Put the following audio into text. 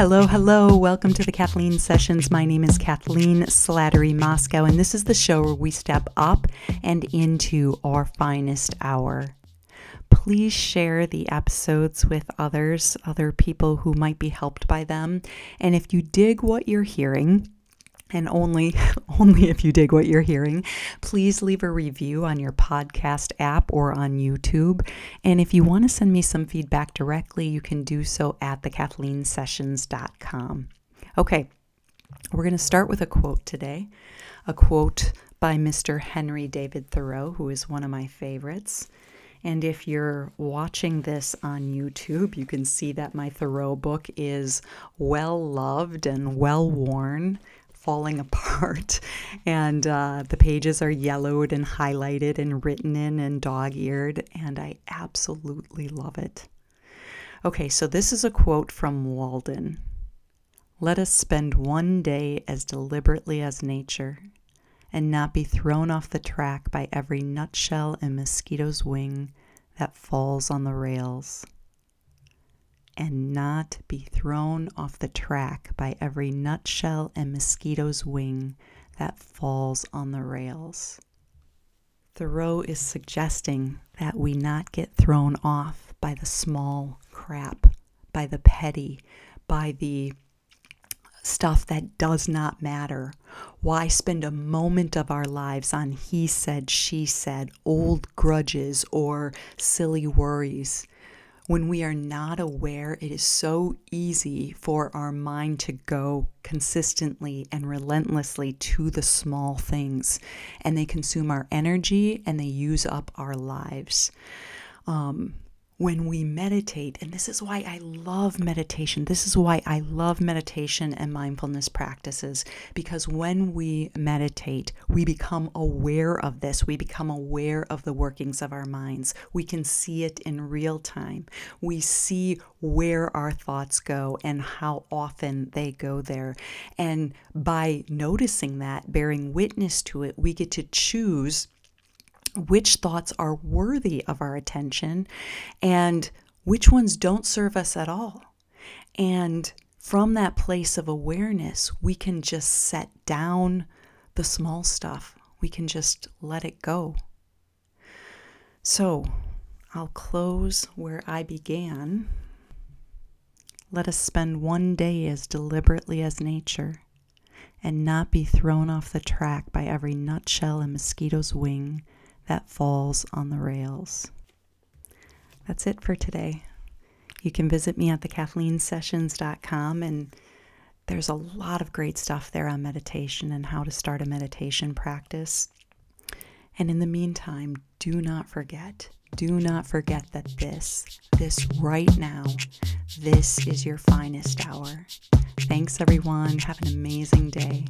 Hello, hello. Welcome to the Kathleen Sessions. My name is Kathleen Slattery Moschkau, and this is the show where we step up and into our finest hour. Please share the episodes with others, other people who might be helped by them. And if you dig what you're hearing, and only only if you dig what you're hearing. Please leave a review on your podcast app or on youtube. And if you want to send me some feedback directly you can do so at thekathleensessions.com okay we're going to start with a quote today. A quote by mr henry david thoreau who is one of my favorites. And if you're watching this on YouTube, you can see that my Thoreau book is well loved and well worn falling apart, and uh, the pages are yellowed and highlighted and written in and dog eared, and I absolutely love it. Okay, so this is a quote from Walden. Let us spend one day as deliberately as nature, and not be thrown off the track by every nutshell and mosquito's wing that falls on the rails and not be thrown off the track by every nutshell and mosquito's wing that falls on the rails. Thoreau is suggesting that we not get thrown off by the small crap, by the petty, by the stuff that does not matter. Why spend a moment of our lives on he said, she said, old grudges, or silly worries? When we are not aware, it is so easy for our mind to go consistently and relentlessly to the small things, and they consume our energy and they use up our lives. Um, when we meditate, and this is why I love meditation. This is why I love meditation and mindfulness practices because when we meditate, we become aware of this. We become aware of the workings of our minds. We can see it in real time. We see where our thoughts go and how often they go there. And by noticing that, bearing witness to it, we get to choose which thoughts are worthy of our attention and which ones don't serve us at all. And from that place of awareness, we can just set down the small stuff. We can just let it go. So I'll close where I began. Let us spend one day as deliberately as nature and not be thrown off the track by every nutshell and mosquito's wing that falls on the rails. That's it for today. You can visit me at thekathleenSessions.com and there's a lot of great stuff there on meditation and how to start a meditation practice. And in the meantime, do not forget, do not forget that this, this right now, this is your finest hour. Thanks, everyone. Have an amazing day.